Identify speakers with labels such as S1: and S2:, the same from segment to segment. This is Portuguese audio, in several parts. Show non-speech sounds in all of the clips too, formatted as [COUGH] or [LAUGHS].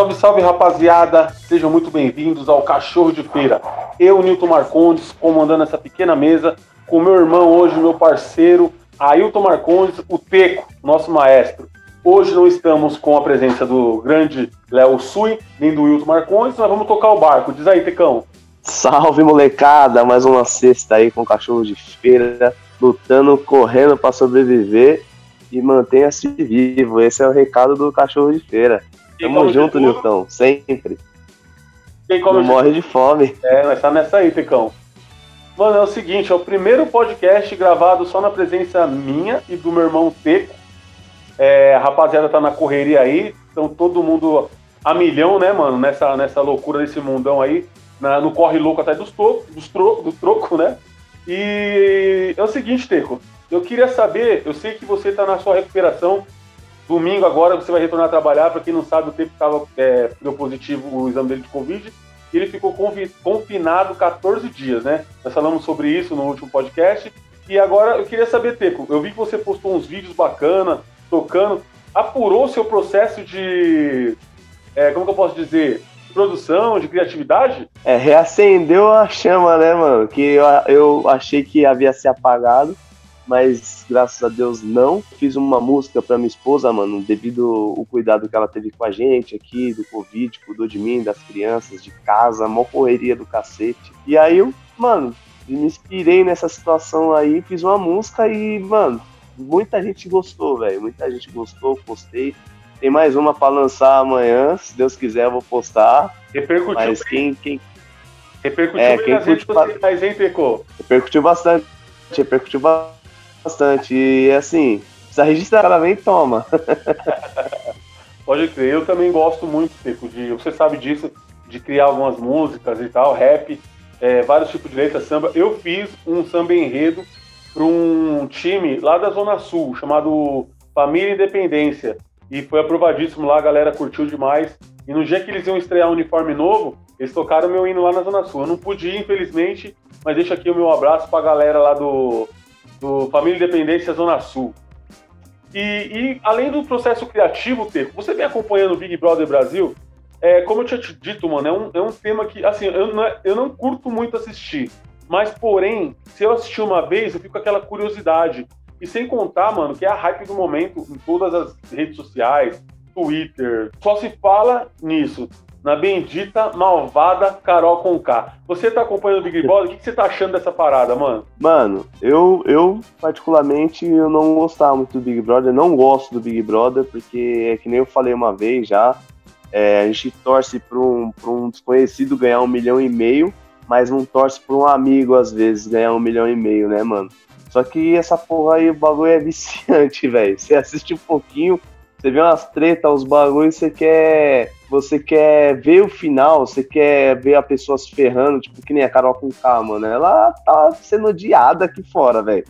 S1: Salve, salve rapaziada, sejam muito bem-vindos ao Cachorro de Feira. Eu, Nilton Marcondes, comandando essa pequena mesa, com meu irmão hoje, meu parceiro, Ailton Marcondes, o Teco, nosso maestro. Hoje não estamos com a presença do grande Léo Sui, nem do Wilton Marcondes, mas vamos tocar o barco. Diz aí, Tecão.
S2: Salve, molecada! Mais uma sexta aí com Cachorro de Feira, lutando, correndo para sobreviver e mantenha-se vivo. Esse é o recado do Cachorro de Feira. Tamo junto, Nilton, sempre.
S1: Quem come
S2: Não morre de fome.
S1: É, nós tá nessa aí, Tecão. Mano, é o seguinte, é o primeiro podcast gravado só na presença minha e do meu irmão Teco. É, a rapaziada tá na correria aí, então todo mundo a milhão, né, mano, nessa, nessa loucura desse mundão aí, na, no corre louco até dos, dos tro, do troco, né? E é o seguinte, Teco, eu queria saber, eu sei que você tá na sua recuperação, Domingo agora você vai retornar a trabalhar. Para quem não sabe, o tempo estava é, deu positivo o exame dele de Covid. Ele ficou confinado 14 dias, né? Nós falamos sobre isso no último podcast. E agora eu queria saber, Teco, eu vi que você postou uns vídeos bacana, tocando. Apurou seu processo de. É, como que eu posso dizer? produção, de criatividade?
S2: É, reacendeu a chama, né, mano? Que eu, eu achei que havia se apagado mas graças a Deus não. Fiz uma música para minha esposa, mano, devido ao cuidado que ela teve com a gente aqui, do Covid, cuidou de mim, das crianças, de casa, mó correria do cacete. E aí eu, mano, me inspirei nessa situação aí, fiz uma música e, mano, muita gente gostou, velho. Muita gente gostou, postei. Tem mais uma para lançar amanhã, se Deus quiser eu vou postar.
S1: Repercutiu.
S2: Mas quem, quem...
S1: Repercutiu é, quem nas redes sociais, hein?
S2: Repercutiu bastante. Repercutiu bastante bastante. E assim, precisa registrar, ela vem toma. [LAUGHS]
S1: Pode crer, eu também gosto muito, Pico, de. Você sabe disso, de criar algumas músicas e tal, rap, é, vários tipos de letras, samba. Eu fiz um samba enredo para um time lá da Zona Sul, chamado Família Independência. E foi aprovadíssimo lá, a galera curtiu demais. E no dia que eles iam estrear um uniforme novo, eles tocaram meu hino lá na Zona Sul. Eu não pude infelizmente, mas deixa aqui o meu abraço para a galera lá do do Família Independência Zona Sul. E, e, além do processo criativo, Teco, você vem acompanhando o Big Brother Brasil, é, como eu tinha te dito, mano, é um, é um tema que, assim, eu não, eu não curto muito assistir, mas, porém, se eu assistir uma vez, eu fico com aquela curiosidade. E sem contar, mano, que é a hype do momento em todas as redes sociais, Twitter, só se fala nisso na bendita, malvada Carol Conká. Você tá acompanhando o Big Brother? O que, você tá achando dessa parada, mano?
S2: Mano, eu, eu particularmente, eu não gostava muito do Big Brother, não gosto do Big Brother, porque é que nem eu falei uma vez já, é, a gente torce pra um, pra um desconhecido ganhar um milhão e meio, mas não torce pra um amigo, às vezes, ganhar um milhão e meio, né, mano? Só que essa porra aí, o bagulho é viciante, [LAUGHS] velho. Você assiste um pouquinho, você vê umas tretas, os bagulhos, você quer. Você quer ver o final, você quer ver a pessoa se ferrando, tipo, que nem a Carol com K, mano. Ela tá sendo odiada aqui fora, velho.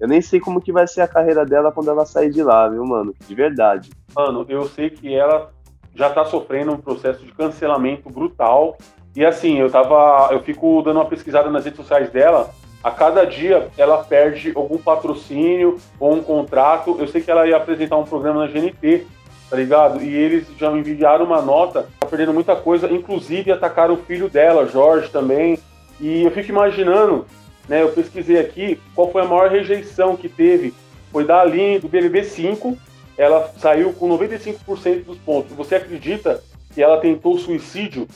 S2: Eu nem sei como que vai ser a carreira dela quando ela sair de lá, viu, mano? De verdade.
S1: Mano, eu sei que ela já tá sofrendo um processo de cancelamento brutal. E assim, eu tava. Eu fico dando uma pesquisada nas redes sociais dela a cada dia ela perde algum patrocínio ou um contrato. Eu sei que ela ia apresentar um programa na GNT, tá ligado? E eles já enviaram uma nota, tá perdendo muita coisa, inclusive atacaram o filho dela, Jorge também. E eu fico imaginando, né? Eu pesquisei aqui qual foi a maior rejeição que teve. Foi da Aline, do BBB 5. Ela saiu com 95% dos pontos. Você acredita que ela tentou suicídio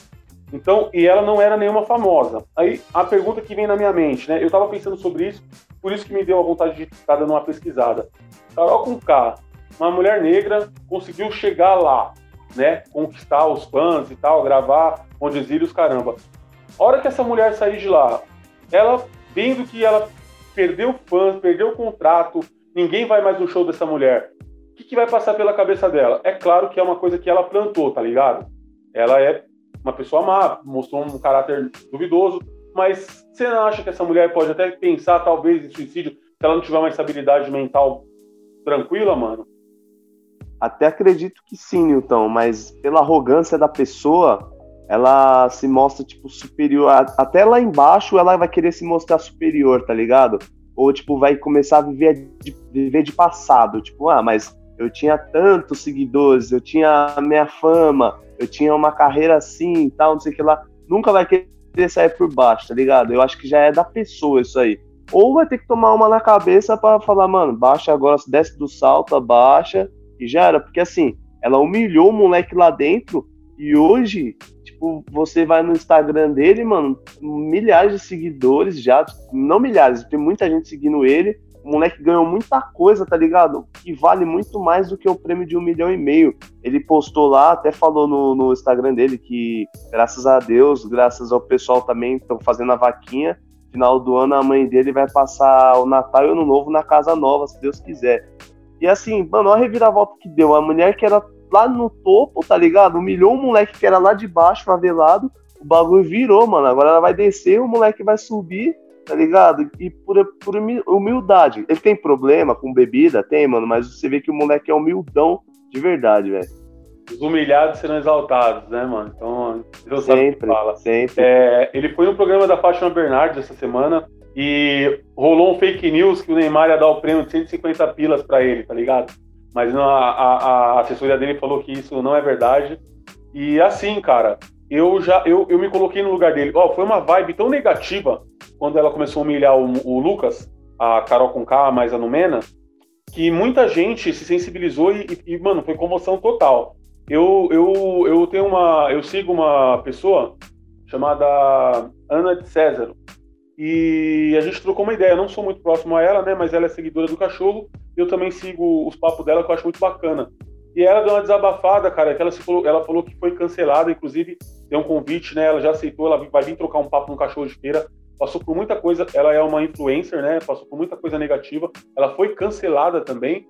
S1: então, e ela não era nenhuma famosa. Aí a pergunta que vem na minha mente, né? Eu tava pensando sobre isso, por isso que me deu a vontade de estar dando uma pesquisada. Carol com K, uma mulher negra, conseguiu chegar lá, né? Conquistar os fãs e tal, gravar onde exílios, caramba. A hora que essa mulher sair de lá, ela vendo que ela perdeu fãs, perdeu o contrato, ninguém vai mais no show dessa mulher. O que, que vai passar pela cabeça dela? É claro que é uma coisa que ela plantou, tá ligado? Ela é uma pessoa má, mostrou um caráter duvidoso, mas você não acha que essa mulher pode até pensar, talvez, em suicídio, se ela não tiver uma estabilidade mental tranquila, mano?
S2: Até acredito que sim, Newton, mas pela arrogância da pessoa, ela se mostra, tipo, superior. Até lá embaixo ela vai querer se mostrar superior, tá ligado? Ou, tipo, vai começar a viver de, viver de passado. Tipo, ah, mas eu tinha tantos seguidores, eu tinha a minha fama, eu tinha uma carreira assim e tal, não sei o que lá. Nunca vai querer sair por baixo, tá ligado? Eu acho que já é da pessoa isso aí. Ou vai ter que tomar uma na cabeça para falar, mano, baixa agora, desce do salto, abaixa, e já era. Porque assim, ela humilhou o moleque lá dentro, e hoje, tipo, você vai no Instagram dele, mano, milhares de seguidores já, não milhares, tem muita gente seguindo ele, o moleque ganhou muita coisa, tá ligado? Que vale muito mais do que o prêmio de um milhão e meio. Ele postou lá, até falou no, no Instagram dele que, graças a Deus, graças ao pessoal também estão fazendo a vaquinha, final do ano a mãe dele vai passar o Natal e o Ano Novo na casa nova, se Deus quiser. E assim, mano, olha a reviravolta que deu. A mulher que era lá no topo, tá ligado? Humilhou o moleque que era lá de baixo, favelado. O bagulho virou, mano. Agora ela vai descer, o moleque vai subir tá ligado? E por, por humildade. Ele tem problema com bebida? Tem, mano, mas você vê que o moleque é humildão de verdade, velho.
S1: Os humilhados serão exaltados, né, mano? Então,
S2: Deus sempre, fala. Sempre.
S1: É, ele foi no programa da Fátima Bernardes essa semana e rolou um fake news que o Neymar ia dar o prêmio de 150 pilas para ele, tá ligado? Mas a, a, a assessoria dele falou que isso não é verdade. E assim, cara, eu já eu, eu me coloquei no lugar dele. Ó, oh, foi uma vibe tão negativa quando ela começou a humilhar o, o Lucas, a Carol com K, mais a Numena, que muita gente se sensibilizou e, e, mano, foi comoção total. Eu, eu, eu tenho uma. Eu sigo uma pessoa chamada Ana de César. E a gente trocou uma ideia. Eu não sou muito próximo a ela, né? Mas ela é seguidora do cachorro. Eu também sigo os papos dela, que eu acho muito bacana. E ela deu uma desabafada, cara, que ela, falou, ela falou que foi cancelada, inclusive deu um convite, né? Ela já aceitou, ela vai vir trocar um papo no cachorro de feira passou por muita coisa, ela é uma influencer, né? Passou por muita coisa negativa. Ela foi cancelada também.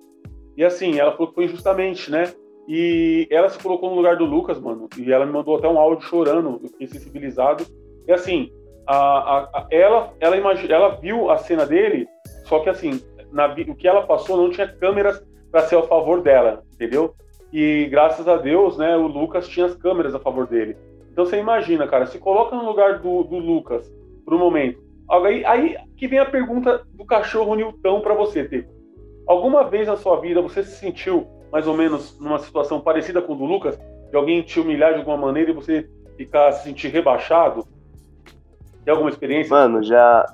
S1: E assim, ela falou que foi injustamente, né? E ela se colocou no lugar do Lucas, mano. E ela me mandou até um áudio chorando, eu fiquei sensibilizado. E assim, a, a, a ela, ela, imag... ela viu a cena dele, só que assim, na, o que ela passou não tinha câmeras para ser a favor dela, entendeu? E graças a Deus, né, o Lucas tinha as câmeras a favor dele. Então você imagina, cara, se coloca no lugar do, do Lucas, por um momento. Aí, aí que vem a pergunta do cachorro Newton para você, Tê. Alguma vez na sua vida você se sentiu mais ou menos numa situação parecida com o do Lucas? De alguém te humilhar de alguma maneira e você ficar se sentir rebaixado? Tem alguma experiência?
S2: Mano, já,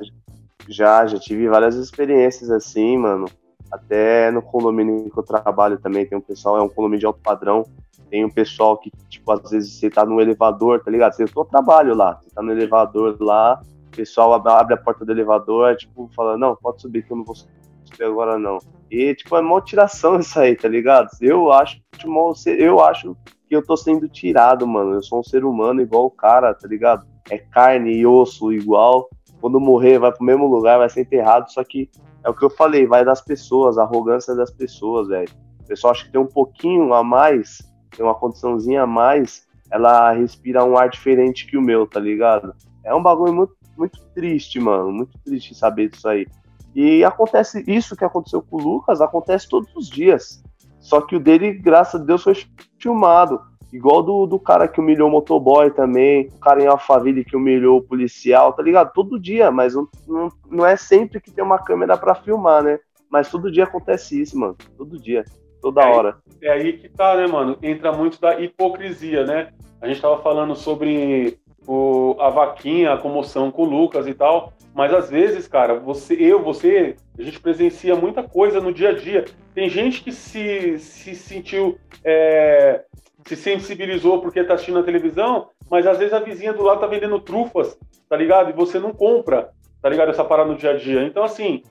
S2: já, já tive várias experiências assim, mano. Até no condomínio que eu trabalho também tem um pessoal, é um condomínio de alto padrão. Tem um pessoal que, tipo, às vezes você tá no elevador, tá ligado? Você, eu trabalho lá, você tá no elevador lá, o pessoal abre a porta do elevador, tipo, fala, não, pode subir que eu não vou subir agora não. E, tipo, é uma tiração [LAUGHS] isso aí, tá ligado? Eu acho, tipo, eu acho que eu tô sendo tirado, mano. Eu sou um ser humano igual o cara, tá ligado? É carne e osso igual. Quando morrer, vai pro mesmo lugar, vai ser enterrado. Só que é o que eu falei, vai das pessoas, a arrogância das pessoas, velho. O pessoal acha que tem um pouquinho a mais, tem uma condiçãozinha a mais, ela respira um ar diferente que o meu, tá ligado? É um bagulho muito muito triste, mano. Muito triste saber disso aí. E acontece isso que aconteceu com o Lucas, acontece todos os dias. Só que o dele, graças a Deus, foi filmado. Igual do, do cara que humilhou o motoboy também, o cara em Alphaville que humilhou o policial, tá ligado? Todo dia, mas não, não, não é sempre que tem uma câmera para filmar, né? Mas todo dia acontece isso, mano. Todo dia, toda
S1: é
S2: hora.
S1: Aí, é aí que tá, né, mano? Entra muito da hipocrisia, né? A gente tava falando sobre o, a vaquinha, a comoção com o Lucas e tal. Mas às vezes, cara, você, eu, você, a gente presencia muita coisa no dia a dia. Tem gente que se, se sentiu, é, se sensibilizou porque tá assistindo a televisão, mas às vezes a vizinha do lado tá vendendo trufas, tá ligado? E você não compra, tá ligado? Essa parada no dia a dia. Então, assim,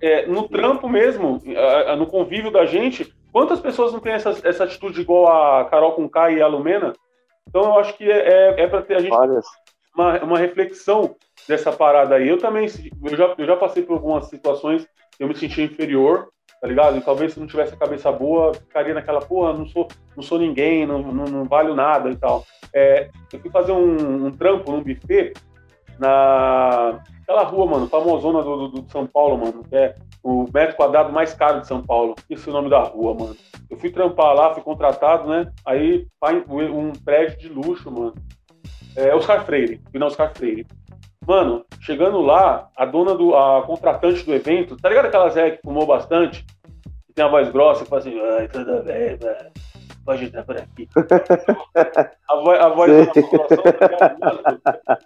S1: é, no trampo mesmo, no convívio da gente, quantas pessoas não têm essa, essa atitude igual a Carol com K e a Lumena? Então eu acho que é, é, é para ter a gente uma, uma reflexão dessa parada aí. Eu também, eu já, eu já passei por algumas situações, eu me sentia inferior, tá ligado? E talvez se não tivesse a cabeça boa, ficaria naquela, porra, não sou, não sou ninguém, não, não, não valho nada e tal. É, eu fui fazer um, um trampo num buffet na aquela rua, mano, famosona do, do, do São Paulo, mano, que é o metro quadrado mais caro de São Paulo. Esse é o nome da rua, mano. Eu fui trampar lá, fui contratado, né? Aí, um prédio de luxo, mano. É Oscar Freire, final Oscar Freire. Mano, chegando lá, a dona do. a contratante do evento, tá ligado aquela Zé que fumou bastante? tem a voz grossa, fala assim, ai, tudo bem, velho. Pode entrar por aqui. [LAUGHS] a voz, a voz da população tá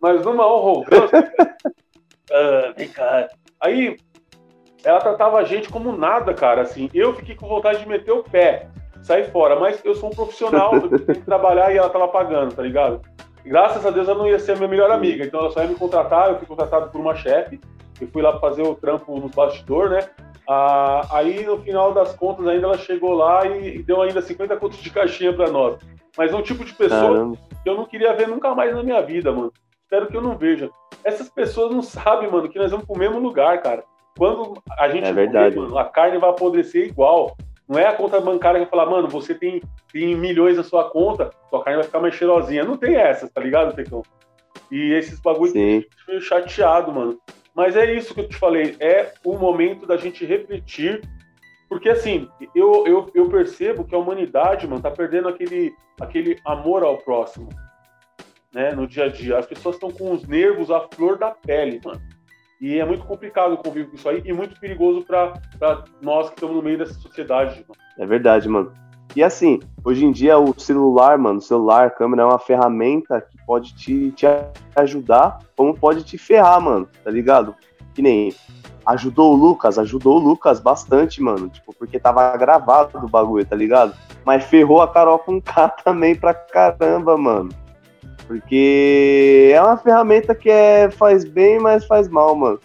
S1: Mas numa arrogância, [LAUGHS] ah, vem cá. Aí ela tratava a gente como nada, cara. Assim, eu fiquei com vontade de meter o pé, sair fora. Mas eu sou um profissional, eu tenho que trabalhar e ela tava pagando, tá ligado? Graças a Deus ela não ia ser a minha melhor amiga, então ela só ia me contratar. Eu fui contratado por uma chefe, eu fui lá fazer o trampo no bastidor, né? Ah, aí no final das contas ainda ela chegou lá e, e deu ainda 50 contos de caixinha para nós. Mas é um tipo de pessoa Caramba. que eu não queria ver nunca mais na minha vida, mano. Espero que eu não veja. Essas pessoas não sabem, mano, que nós vamos pro mesmo lugar, cara. Quando a gente
S2: é.
S1: Comer, mano, a carne vai apodrecer igual. Não é a conta bancária que vai falar, mano, você tem, tem milhões na sua conta, sua carne vai ficar mais cheirosinha. Não tem essas, tá ligado, Tecão? E esses bagulhos meio chateado, mano. Mas é isso que eu te falei, é o momento da gente refletir, porque assim, eu, eu, eu percebo que a humanidade, mano, tá perdendo aquele, aquele amor ao próximo, né, no dia a dia. As pessoas estão com os nervos à flor da pele, mano. E é muito complicado conviver com isso aí e muito perigoso para nós que estamos no meio dessa sociedade. Mano.
S2: É verdade, mano. E assim, hoje em dia o celular, mano, o celular, a câmera é uma ferramenta que pode te, te ajudar, como pode te ferrar, mano, tá ligado? Que nem ajudou o Lucas, ajudou o Lucas bastante, mano, tipo, porque tava gravado o bagulho, tá ligado? Mas ferrou a Carol com K [LAUGHS] também pra caramba, mano. Porque é uma ferramenta que é, faz bem, mas faz mal, mano.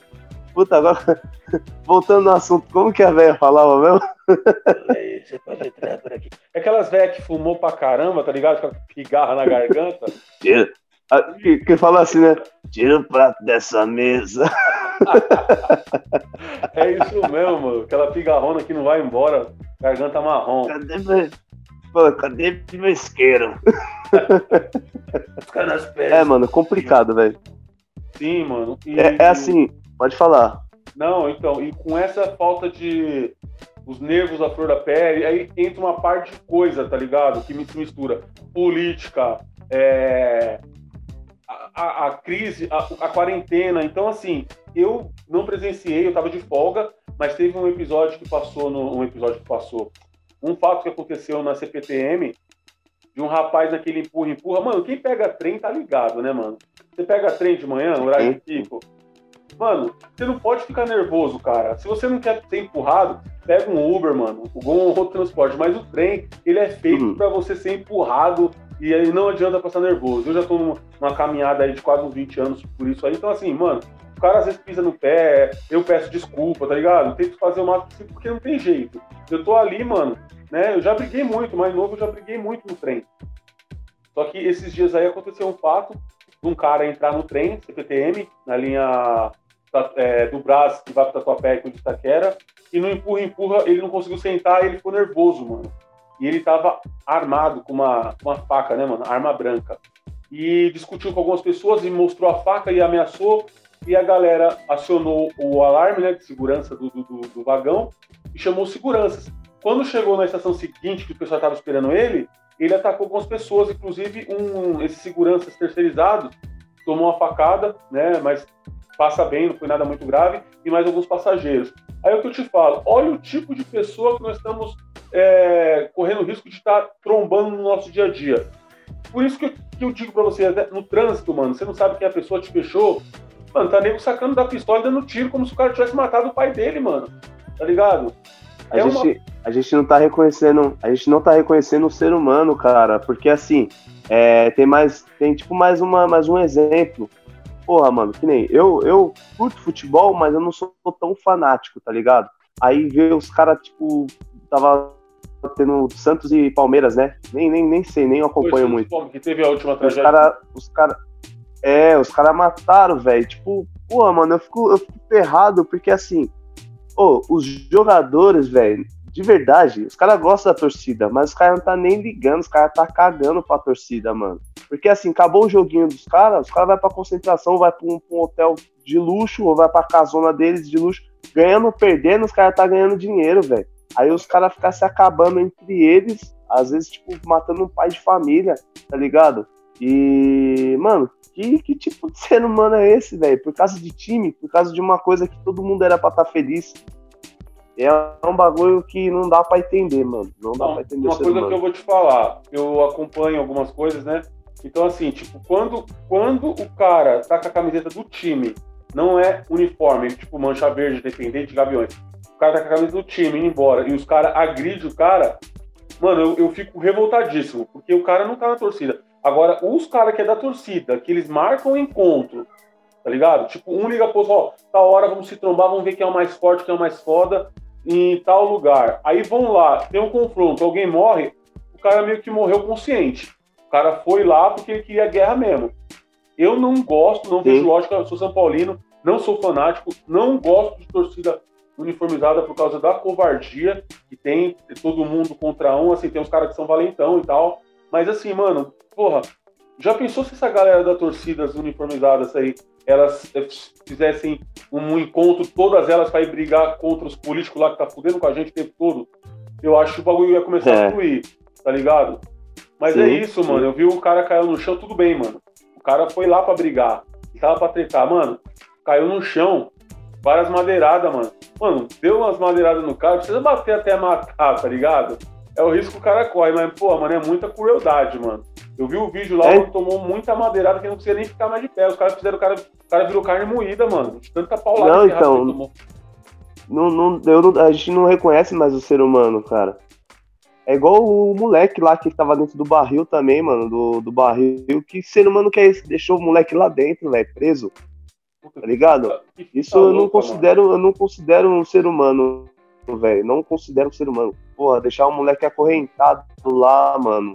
S2: Puta, agora, [LAUGHS] voltando no assunto, como que a velha falava mesmo?
S1: Aí, você pode entrar por aqui. É aquelas velhas que fumou pra caramba, tá ligado? Com a pigarra na garganta.
S2: Tira, que, que fala assim, né? Tira o prato dessa mesa. [LAUGHS]
S1: é isso mesmo, mano. Aquela pigarrona que não vai embora, garganta marrom.
S2: Cadê Pô, cadê meu isqueiro? é, mano, complicado, velho.
S1: Sim, mano.
S2: E... É, é assim, Pode falar.
S1: Não, então, e com essa falta de os nervos à flor da pele, aí entra uma parte de coisa, tá ligado? Que me mistura política, é, a, a, a, crise, a, a, quarentena. Então, assim, eu não presenciei, eu tava de folga, mas teve um episódio que passou, no, um episódio que passou, um fato que aconteceu na CPTM, de um rapaz naquele empurra-empurra. Mano, quem pega trem tá ligado, né, mano? Você pega trem de manhã, horário de pico, Mano, você não pode ficar nervoso, cara. Se você não quer ser empurrado, pega um Uber, mano, ou um outro transporte. Mas o trem, ele é feito uhum. para você ser empurrado e aí não adianta passar nervoso. Eu já tô numa caminhada aí de quase uns 20 anos por isso aí. Então, assim, mano, o cara às vezes pisa no pé, eu peço desculpa, tá ligado? Tento fazer o máximo possível porque não tem jeito. Eu tô ali, mano, né? Eu já briguei muito, mais novo eu já briguei muito no trem. Só que esses dias aí aconteceu um fato de um cara entrar no trem, CPTM, na linha é, do Brás que vai para Tatuapé com o Itaquera, e no empurra, empurra, ele não conseguiu sentar ele ficou nervoso, mano. E ele tava armado com uma, uma faca, né, mano? Arma branca. E discutiu com algumas pessoas e mostrou a faca e ameaçou. E a galera acionou o alarme, né, de segurança do, do, do vagão e chamou seguranças. Quando chegou na estação seguinte, que o pessoal estava esperando ele, ele atacou algumas pessoas, inclusive um, esses seguranças terceirizados tomou uma facada, né, mas passa bem, não foi nada muito grave, e mais alguns passageiros. Aí é o que eu te falo, olha o tipo de pessoa que nós estamos é, correndo risco de estar trombando no nosso dia a dia. Por isso que eu, que eu digo para você, no trânsito, mano, você não sabe quem a pessoa te fechou, mano, tá nego sacando da pistola e dando tiro como se o cara tivesse matado o pai dele, mano. Tá ligado?
S2: A, é gente, uma... a gente não tá reconhecendo, a gente não tá reconhecendo o ser humano, cara, porque assim, é, tem mais, tem tipo mais uma, mais um exemplo porra, mano, que nem eu, eu curto futebol, mas eu não sou tão fanático, tá ligado? Aí ver os caras, tipo, tava tendo Santos e Palmeiras, né? Nem, nem, nem sei, nem acompanho muito.
S1: Que teve a última
S2: tragédia. Os caras. Os cara, é, os caras mataram, velho. Tipo, porra, mano, eu fico, eu fico ferrado, porque assim, os jogadores, velho, de verdade, os caras gostam da torcida, mas os caras não tá nem ligando, os caras tá cagando pra torcida, mano. Porque assim, acabou o joguinho dos caras, os caras vai pra concentração, vai pra um, pra um, hotel de luxo, ou vai pra casona deles de luxo, ganhando perdendo, os caras tá ganhando dinheiro, velho. Aí os caras ficam se acabando entre eles, às vezes, tipo, matando um pai de família, tá ligado? E, mano, que, que tipo de [LAUGHS] ser humano é esse, velho? Por causa de time, por causa de uma coisa que todo mundo era pra estar tá feliz. É um bagulho que não dá pra entender, mano. Não dá
S1: Não,
S2: pra entender
S1: uma coisa
S2: humano.
S1: que eu vou te falar, eu acompanho algumas coisas, né? Então, assim, tipo, quando, quando o cara tá com a camiseta do time, não é uniforme, tipo mancha verde, dependente de gaviões. O cara tá com a camisa do time indo embora e os caras agridem o cara, mano, eu, eu fico revoltadíssimo, porque o cara não tá na torcida. Agora, os caras que é da torcida, que eles marcam o encontro, tá ligado? Tipo, um liga pro outro, ó, tal hora vamos se trombar, vamos ver quem é o mais forte, quem é o mais foda em tal lugar. Aí vão lá, tem um confronto, alguém morre, o cara meio que morreu consciente. O cara foi lá porque ele queria guerra mesmo. Eu não gosto, não
S2: Sim.
S1: vejo lógica, eu sou São Paulino, não sou fanático, não gosto de torcida uniformizada por causa da covardia que tem todo mundo contra um, assim, tem uns caras que são valentão e tal. Mas assim, mano, porra, já pensou se essa galera da torcidas uniformizadas aí, elas eh, fizessem um encontro, todas elas pra ir brigar contra os políticos lá que tá fudendo com a gente o tempo todo? Eu acho que o bagulho ia começar
S2: É.
S1: a fluir, tá ligado? Mas
S2: Sim,
S1: é isso,
S2: sim.
S1: mano. Eu vi o cara caiu no chão, tudo bem, mano. O cara foi lá pra brigar. Tava pra tretar, mano. Caiu no chão, várias madeiradas, mano. Mano, deu umas madeiradas no cara, precisa bater até matar, tá ligado? É o risco que o cara corre, mas, pô, mano, é muita crueldade, mano. Eu vi o vídeo lá,
S2: É.
S1: mano, tomou muita madeirada que não conseguia nem ficar mais de pé. Os caras fizeram o cara. O cara virou carne moída, mano. De tanta paulada
S2: Não, então. Não, não, eu não- a gente não reconhece mais o ser humano, cara. É igual o moleque lá que tava dentro do barril também, mano, do, do barril. Que ser humano que é esse? Deixou o moleque lá dentro, velho, preso,
S1: Puta
S2: tá ligado?
S1: que
S2: Isso eu não
S1: louca,
S2: considero, eu não considero um ser humano, velho. Não considero um ser humano. Porra, deixar o moleque acorrentado lá, mano.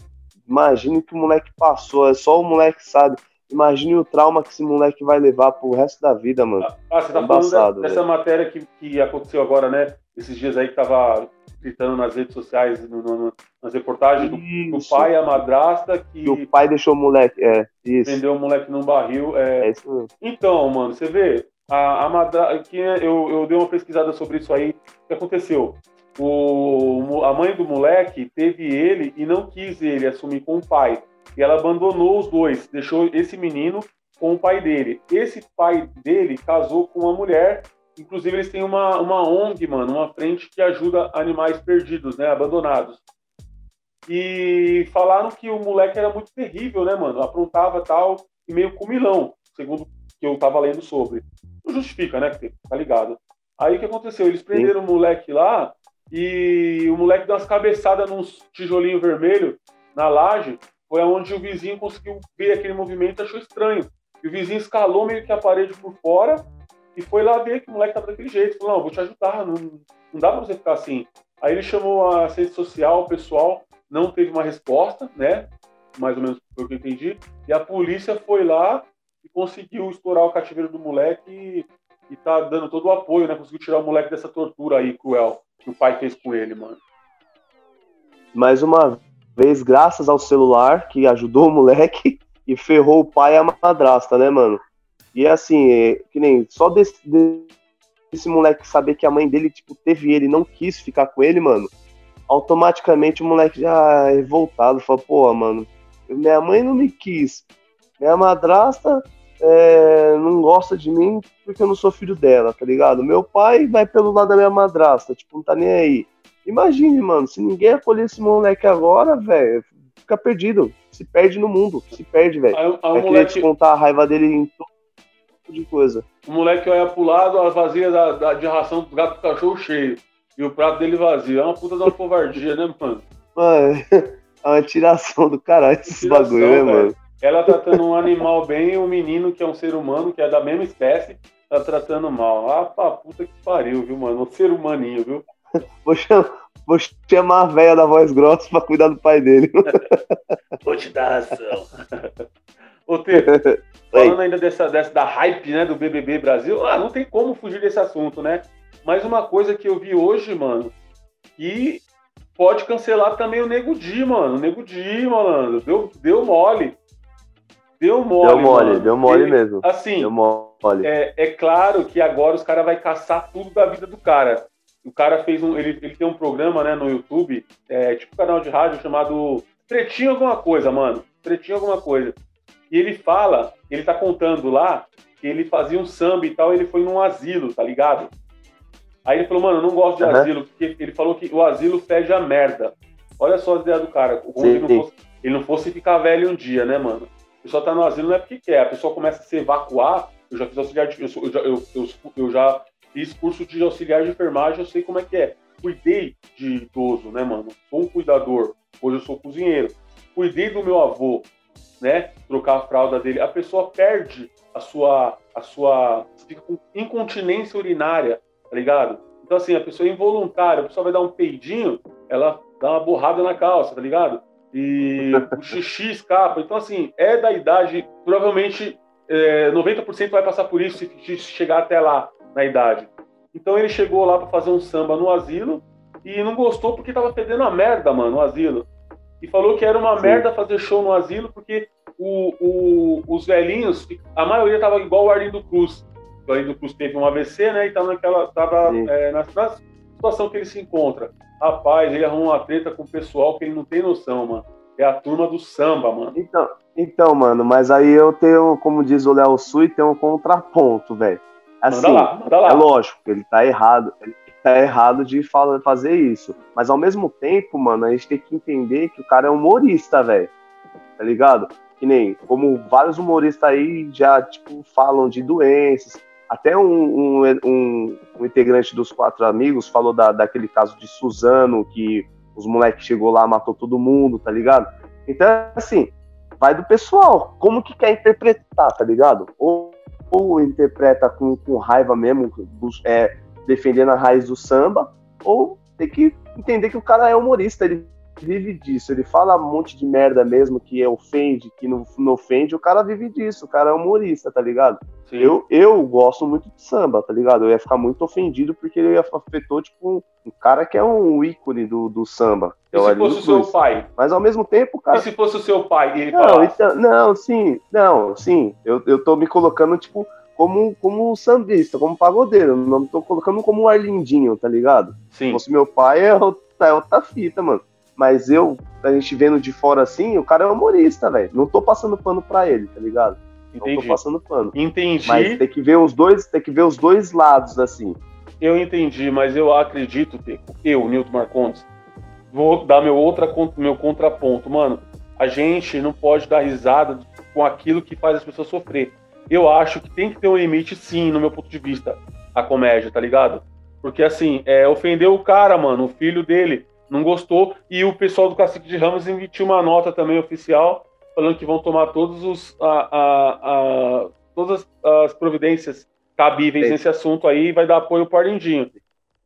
S2: Imagine o que o moleque passou, é só o moleque sabe. Imagine o trauma que esse moleque vai levar pro resto da vida, mano.
S1: Ah, você tá
S2: Embaçado,
S1: falando de- dessa
S2: velho.
S1: matéria que, que aconteceu agora, né? Esses dias aí que tava gritando nas redes sociais, no- no- nas reportagens do, do pai e a madrasta que
S2: Que o pai deixou o moleque. É, isso.
S1: vendeu o moleque num barril. É...
S2: É isso mesmo.
S1: Então, mano, você vê, a, a madra... que eu, eu dei uma pesquisada sobre isso aí. O que aconteceu? O, a mãe do moleque teve ele e não quis ele assumir com o pai. E ela abandonou os dois, deixou esse menino com o pai dele. Esse pai dele casou com uma mulher. Inclusive, eles têm uma, uma ONG, mano, uma frente que ajuda animais perdidos, né? Abandonados. E falaram que o moleque era muito terrível, né, mano? Aprontava tal, e meio comilão, segundo que eu tava lendo sobre. Não justifica, né? Tá ligado? Aí o que aconteceu? Eles prenderam o moleque lá e o moleque deu umas cabeçadas num tijolinho vermelho na laje. Foi onde o vizinho conseguiu ver aquele movimento e achou estranho. E o vizinho escalou meio que a parede por fora e foi lá ver que o moleque tava daquele jeito. Falou, não, vou te ajudar, não, não dá pra você ficar assim. Aí ele chamou a rede social, o pessoal, não teve uma resposta, né? Mais ou menos foi o que eu entendi. E a polícia foi lá e conseguiu estourar o cativeiro do moleque e, e tá dando todo o apoio, né? Conseguiu tirar o moleque dessa tortura aí cruel que o pai fez com ele, mano.
S2: Mais uma vez, graças ao celular que ajudou o moleque e ferrou o pai e a madrasta, né, mano? E assim, é, que nem só desse, desse moleque saber que a mãe dele, tipo, teve ele não quis ficar com ele, mano, automaticamente o moleque já é revoltado, fala, pô, mano, minha mãe não me quis, minha madrasta é, não gosta de mim porque eu não sou filho dela, tá ligado? Meu pai vai pelo lado da minha madrasta, tipo, não tá nem aí. Imagine, mano, se ninguém acolher esse moleque agora, velho, fica perdido. Se perde no mundo. Se perde, velho. Vai querer
S1: moleque,
S2: descontar a raiva dele em todo tipo de coisa.
S1: o moleque olha pro lado, a vazia da, da- de ração do gato do cachorro cheio. E o prato dele vazio. É uma puta de uma covardia, né, mano?
S2: Mano, [LAUGHS] é uma tiração do caralho esses bagulho, né, mano?
S1: Ela tratando um animal bem e um menino que é um ser humano, que é da mesma espécie, tá tratando mal. Ah, pra puta que pariu, viu, mano? Um ser humaninho, viu? [LAUGHS]
S2: Vou chamar, vou chamar a velha da voz grossa pra cuidar do pai dele. [LAUGHS]
S1: Vou te dar ação. Ô, Tê, [LAUGHS] falando ainda dessa, dessa da hype, né, do BBB Brasil, ah, não tem como fugir desse assunto, né? Mas uma coisa que eu vi hoje, mano, que pode cancelar também o Nego Di, mano. O Nego Di, malandro, deu, deu mole. Deu mole,
S2: Deu mole,
S1: mano.
S2: deu mole
S1: Ele-
S2: mesmo.
S1: Assim,
S2: Deu mole.
S1: é, é claro que agora os caras vão caçar tudo da vida do cara. O cara fez um. Ele, ele tem um programa né, no YouTube, é, tipo um canal de rádio chamado Pretinho Alguma Coisa, mano. Pretinho Alguma Coisa. E ele fala, ele tá contando lá que ele fazia um samba e tal, ele foi num asilo, tá ligado? Aí ele falou, mano, eu não gosto de
S2: Uhum.
S1: asilo, porque ele falou que o asilo fede a merda. Olha só a ideia do cara. Como
S2: Sim,
S1: ele, não fosse, ele não fosse ficar velho um dia, né, mano? A pessoa tá no asilo não é porque quer, a pessoa começa a se evacuar. Eu já fiz auxiliar de, eu, eu eu, eu, eu já fiz curso de auxiliar de enfermagem, eu sei como é que é. Cuidei de idoso, né, mano? Sou um cuidador. Hoje eu sou cozinheiro. Cuidei do meu avô, né? Trocar a fralda dele. A pessoa perde a sua. A sua fica com incontinência urinária, tá ligado? Então, assim, a pessoa é involuntária, a pessoa vai dar um peidinho, ela dá uma borrada na calça, tá ligado? E o xixi escapa. Então, assim, é da idade, provavelmente é, 90% vai passar por isso se chegar até lá na idade. Então ele chegou lá pra fazer um samba no asilo e não gostou porque tava fedendo a merda, mano, no asilo. E falou que era uma
S2: Sim.
S1: merda fazer show no asilo porque o, o- os velhinhos, a maioria tava igual o Arlindo Cruz. O Arlindo Cruz teve um AVC, né? E tava naquela. Tava é, na, na situação que ele se encontra. Rapaz, ele arrumou uma treta com o pessoal que ele não tem noção, mano. É a turma do samba, mano.
S2: Então, então, mano, mas aí eu tenho, como diz o Léo Sui, tem um contraponto, velho. Assim,
S1: Manda lá, manda lá.
S2: é lógico, ele tá errado. Ele tá errado de fala- fazer isso. Mas ao mesmo tempo, mano, a gente tem que entender que o cara é humorista, velho. Tá ligado? Que nem, como vários humoristas aí já, tipo, falam de doenças. Até um, um, um- um integrante dos quatro amigos falou da, daquele caso de Suzano, que os moleques chegou lá, matou todo mundo, tá ligado? Então, assim, vai do pessoal. Como que quer interpretar, tá ligado? Ou, ou interpreta com, com raiva mesmo, é, defendendo a raiz do samba, ou tem que entender que o cara é humorista, ele vive disso, ele fala um monte de merda mesmo, que ofende, que não, não ofende, o cara vive disso, o cara é humorista, tá ligado?
S1: Sim.
S2: Eu, eu gosto muito de samba, tá ligado? Eu ia ficar muito ofendido porque ele afetou, tipo, um cara que é um ícone do, do samba.
S1: E
S2: é o
S1: se
S2: Arlindo
S1: fosse o seu pai?
S2: Mas ao mesmo tempo, cara.
S1: E se fosse o seu pai ele
S2: Não, então, não, sim, não, sim. Eu, eu tô me colocando, tipo, como, como sambista, como pagodeiro. Não tô colocando como um Arlindinho, tá ligado? Se
S1: Sim.
S2: fosse meu pai, é outra, é outra fita, mano. Mas eu, a gente vendo de fora assim, o cara é humorista, velho. Não tô passando pano pra ele, tá ligado? Não tô
S1: Entendi.
S2: passando pano.
S1: Entendi.
S2: Mas tem que ver os dois, tem que ver os dois lados, assim.
S1: Eu entendi, mas eu acredito, Teco, eu, Nilton Marcondes, vou dar meu, outra, meu contraponto. Mano, a gente não pode dar risada com aquilo que faz as pessoas sofrer. Eu acho que tem que ter um limite, sim, no meu ponto de vista, a comédia, tá ligado? Porque, assim, é, ofendeu o cara, mano, o filho dele não gostou, e o pessoal do Cacique de Ramos emitiu uma nota também oficial, falando que vão tomar todos os, a- a- a- todas as, as providências cabíveis
S2: Sim.
S1: nesse assunto aí e vai dar apoio pro Arlindinho.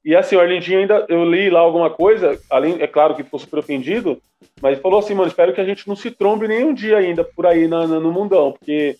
S1: E assim, o Arlindinho ainda, eu li lá alguma coisa, além, é claro que ficou super ofendido, mas falou assim, mano, espero que a gente não se trombe nenhum dia ainda por aí na- na- no mundão, porque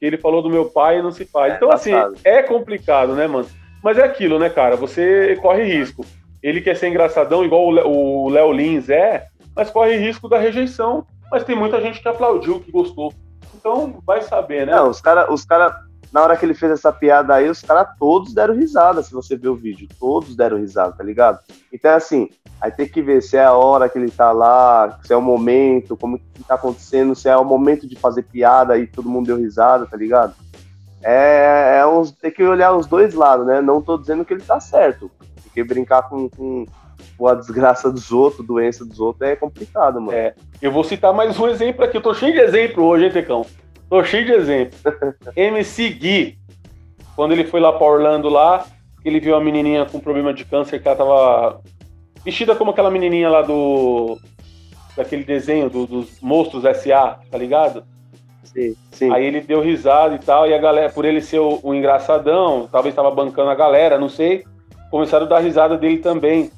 S1: ele falou do meu pai e não se faz.
S2: É,
S1: então, assim,
S2: passado.
S1: é complicado, né, mano? Mas é aquilo, né, cara? Você corre risco. Ele quer ser engraçadão, igual o Léo Lins é, mas corre risco da rejeição. Mas tem muita gente que aplaudiu, que gostou. Então, vai saber, né?
S2: Não, os caras, os cara, na hora que ele fez essa piada aí, os caras todos deram risada, se você ver o vídeo. Todos deram risada, tá ligado? Então, assim, aí tem que ver se é a hora que ele tá lá, se é o momento, como que tá acontecendo, se é o momento de fazer piada e todo mundo deu risada, tá ligado? É, é uns, tem que olhar os dois lados, né? Não tô dizendo que ele tá certo. Porque brincar com, com, com a desgraça dos outros, doença dos outros, é complicado, mano.
S1: É. Eu vou citar mais um exemplo aqui. Eu tô cheio de exemplo hoje, hein, Tecão? Tô cheio de exemplo. [LAUGHS] MC Gui, quando ele foi lá pra Orlando lá, ele viu a menininha com problema de câncer que ela tava vestida como aquela menininha lá do daquele desenho do- dos monstros S.A., tá ligado?
S2: Sim, sim.
S1: Aí ele deu risada e tal, e a galera, por ele ser o, o engraçadão, talvez estava bancando a galera, não sei, começaram a dar risada dele também.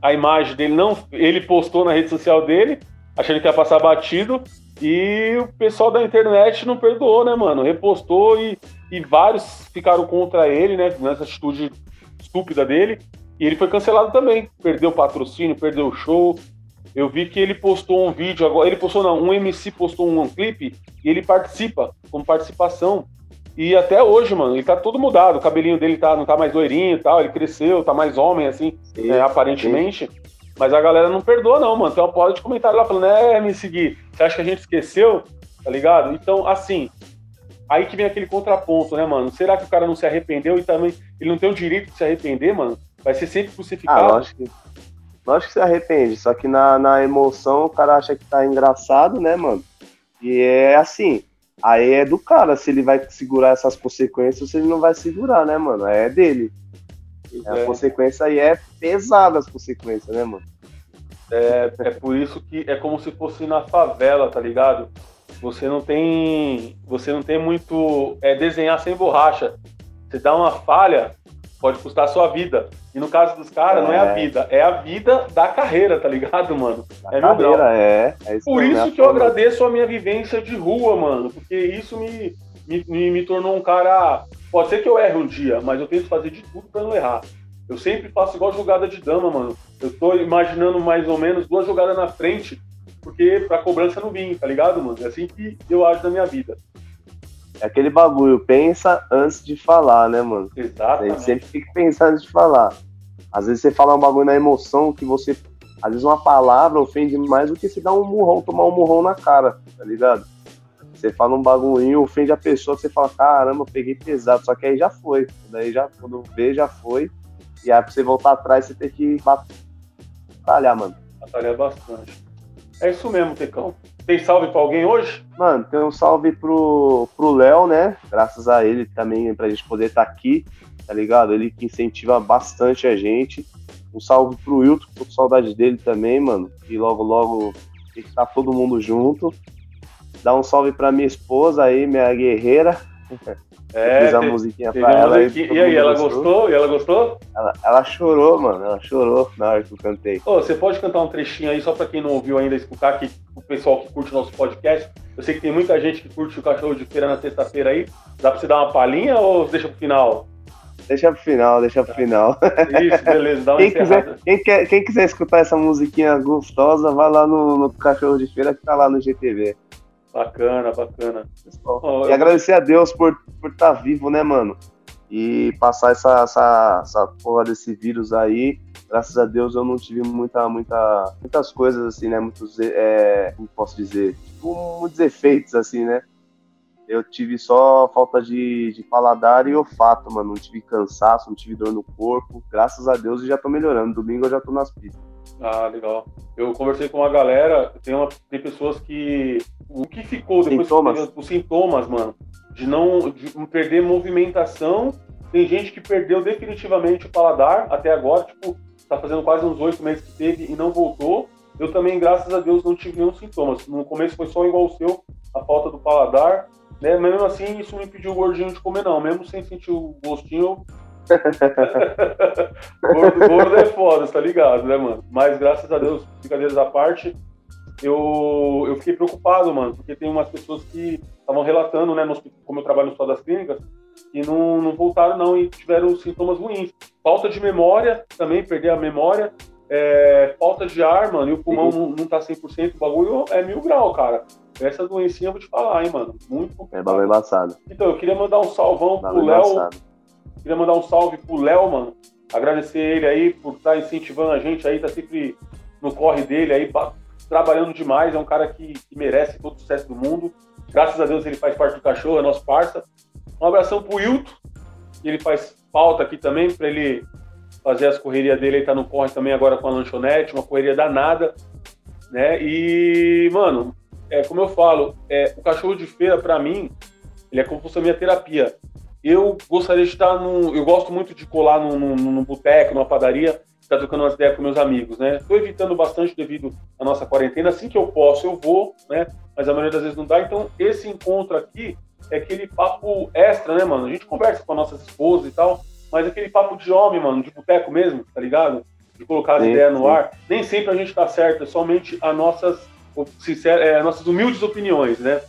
S1: A imagem dele não, ele postou na rede social dele, achando que ia passar batido, e o pessoal da internet não perdoou, né, mano? Repostou e, e vários ficaram contra ele, né, nessa atitude estúpida dele, e ele foi cancelado também. Perdeu o patrocínio, perdeu o show. Eu vi que ele postou um vídeo agora, ele postou não, um MC postou um clipe e ele participa, como participação. E até hoje, mano, ele tá todo mudado. O cabelinho dele tá, não tá mais loirinho e tal, ele cresceu, tá mais homem, assim,
S2: sim,
S1: é, aparentemente. Mas a galera não perdoa, não, mano. Tem uma porra de comentário lá falando, é, me seguir. Você acha que a gente esqueceu? Tá ligado? Então, assim, aí que vem aquele contraponto, né, mano? Será que o cara não se arrependeu e também ele não tem o direito de se arrepender, mano? Vai ser sempre crucificado?
S2: Ah, lógico que, lógico que se arrepende, só que na, na emoção o cara acha que tá engraçado, né, mano? E é assim, aí é do cara se ele vai segurar essas consequências ou se ele não vai segurar, né, mano? É dele. É. A consequência aí é pesada as consequências, né, mano?
S1: É, é por isso que é como se fosse na favela, tá ligado? Você não tem. Você não tem muito. É desenhar sem borracha. Você dá uma falha, pode custar a sua vida. E no caso dos caras, é. não é a é. vida, é a vida da carreira, tá ligado, mano?
S2: Da é carreira, é.
S1: é isso Por isso que eu agradeço a minha vivência de rua, mano. Porque isso me, me, me, me tornou um cara. Pode ser que eu erre um dia, mas eu tento fazer de tudo pra não errar. Eu sempre faço igual jogada de dama, mano. Eu tô imaginando mais ou menos duas jogadas na frente, porque pra cobrança não vir, tá ligado, mano? É assim que eu acho na minha vida.
S2: É aquele bagulho, pensa antes de falar, né, mano?
S1: Exato.
S2: Gente sempre tem que pensar antes de falar. Às vezes você fala um bagulho na emoção que você. Às vezes uma palavra ofende mais do que se dar um murrão, tomar um murrão na cara, tá ligado? Você fala um bagulho, ofende a pessoa, você fala, caramba, peguei pesado, só que aí já foi. Daí já, quando vê, já foi. E aí pra você voltar atrás, você tem que batalhar, mano.
S1: Batalhar bastante. É isso mesmo, Tecão. Tem salve pra alguém hoje?
S2: Mano, tem um salve pro Léo, né? Graças a ele também, pra gente poder estar tá aqui, tá ligado? Ele que incentiva bastante a gente. Um salve pro Wilton, tô com saudade dele também, mano. E logo, logo tem que estar todo mundo junto. Dá um salve pra minha esposa aí, minha guerreira.
S1: É, fiz a musiquinha pra ela. Aí, e aí, ela gostou? gostou? E ela gostou?
S2: Ela, ela, chorou, mano. Ela chorou na hora que eu cantei.
S1: Oh, você pode cantar um trechinho aí, só pra quem não ouviu ainda, escutar aqui, o pessoal que curte o nosso podcast. Eu sei que tem muita gente que curte o cachorro de feira na sexta-feira aí. Dá pra você dar uma palhinha ou deixa pro final?
S2: Deixa pro final, deixa pro final.
S1: Isso, beleza, dá uma [LAUGHS]
S2: quem quiser, quem, quer, quem quiser escutar essa musiquinha gostosa, vai lá no, no Cachorro de Feira que tá lá no GTV.
S1: Bacana, bacana.
S2: Oh, e eu... agradecer a Deus por estar por tá vivo, né, mano? E passar essa, essa, essa porra desse vírus aí. Graças a Deus eu não tive muita, muita, muitas coisas assim, né? Muitos, é, como posso dizer? Tipo, muitos efeitos, assim, né? Eu tive só falta de, de paladar e olfato, mano. Não tive cansaço, não tive dor no corpo. Graças a Deus eu já tô melhorando. Domingo eu já tô nas pistas.
S1: Ah, legal. Eu conversei com uma galera, tem, uma, tem pessoas que. O que ficou depois
S2: sintomas.
S1: os sintomas, mano, de não de perder movimentação. Tem gente que perdeu definitivamente o paladar até agora, tipo, tá fazendo quase uns oito meses que teve e não voltou. Eu também, graças a Deus, não tive nenhum sintomas. No começo foi só igual o seu, a falta do paladar. Né? Mas mesmo assim, isso não impediu o gordinho de comer, não. Mesmo sem sentir o gostinho, gordo, gordo é foda, tá ligado, né, mano? Mas graças a Deus, brincadeiras à parte, eu, eu fiquei preocupado, mano, porque tem umas pessoas que estavam relatando, né, no, como eu trabalho no Hospital das Clínicas, e não, não voltaram não e tiveram sintomas ruins. Falta de memória, também perder a memória, é, falta de ar, mano, e o pulmão não, não tá 100%, o bagulho é mil grau, cara. Essa doencinha eu vou te falar, hein, mano. Muito complicado.
S2: É bagulho embaçado.
S1: Então, eu queria mandar um salvão pro Léo Queria mandar um salve pro Léo, mano. Agradecer ele aí por estar tá incentivando a gente aí, tá sempre no corre dele aí, trabalhando demais. É um cara que, que merece todo o sucesso do mundo. Graças a Deus ele faz parte do cachorro, é nosso parça. Um abração pro Hilton, que ele faz falta aqui também, para ele fazer as correrias dele. Ele tá no corre também agora com a lanchonete, uma correria danada, né? E, mano, é como eu falo, é, o cachorro de feira, para mim, ele é como se fosse a minha terapia eu gostaria de estar num. Eu gosto muito de colar num, num, num boteco, numa padaria, estar trocando umas ideias com meus amigos, né? Estou evitando bastante devido à nossa quarentena. Assim que eu posso, eu vou, né? Mas a maioria das vezes não dá. Então, esse encontro aqui é aquele papo extra, né, mano? A gente conversa com as nossas esposas e tal, mas aquele papo de homem, mano, de boteco mesmo, tá ligado? De colocar as sim, ideias no sim. ar. Nem sempre a gente tá certo, é somente as nossas, sincero, é, nossas humildes opiniões, né?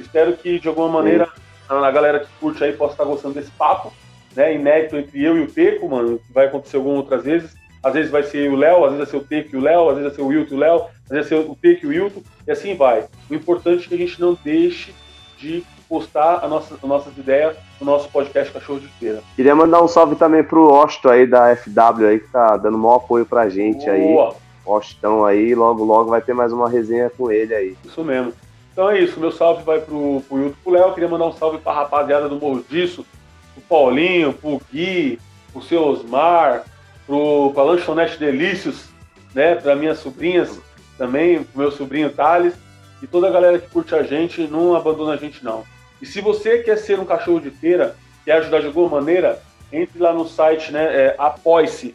S1: Espero que, de alguma maneira, sim a galera que curte aí possa estar gostando desse papo, né? Inédito entre eu e o Teco, mano, que vai acontecer algumas outras vezes. Às vezes vai ser o Léo, às vezes vai ser o Teco e o Léo, às vezes vai ser o Wilton e o Léo, às vezes vai ser o Teco e o Wilton, e assim vai. O importante é que a gente não deixe de postar nossa, as nossas ideias no nosso podcast Cachorro de Feira.
S2: Queria mandar um salve também pro Osto aí da FW aí, que tá dando maior apoio pra gente Boa. aí. Ostão aí, logo logo vai ter mais uma resenha com ele aí.
S1: Isso mesmo. Então é isso, meu salve vai pro, pro Hilton pro Léo. Queria mandar um salve pra rapaziada do Morro Disso, pro Paulinho, pro Gui, pro seu Osmar, pro, pra Lanchonete Delícios, né? Para minhas sobrinhas também, pro meu sobrinho Thales e toda a galera que curte a gente, não abandona a gente não. E se você quer ser um cachorro de feira, quer ajudar de alguma maneira, entre lá no site, né? É, apoie-se,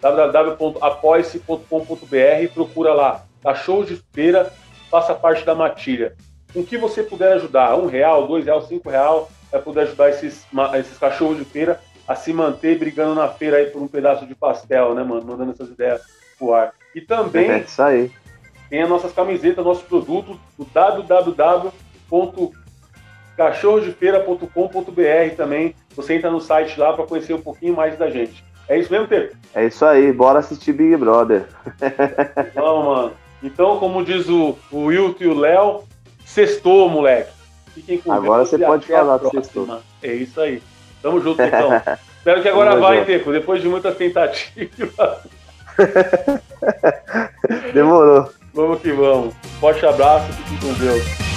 S1: www.apoie-se.com.br, procura lá, cachorro de feira, faça parte da matilha. Com que você puder ajudar, um real, dois real, cinco real, vai poder ajudar esses, esses cachorros de feira a se manter brigando na feira aí por um pedaço de pastel, né, mano? Mandando essas ideias pro ar. E também
S2: é isso aí.
S1: tem as nossas camisetas, nossos produtos, o www.cachorrodefeira.com.br também. Você entra no site lá para conhecer um pouquinho mais da gente. É isso mesmo, Pedro?
S2: É isso aí, bora assistir Big Brother. [LAUGHS]
S1: Vamos, mano. Então, como diz o, o Wilton e o Léo, sextou, moleque.
S2: Fiquem com Agora você pode falar do sextou.
S1: É isso aí. Tamo junto, então. [LAUGHS] Espero que agora Tamo vai, junto. Teco, depois de muitas tentativas. [LAUGHS]
S2: Demorou.
S1: Vamos que vamos. Forte abraço, fiquem com Deus.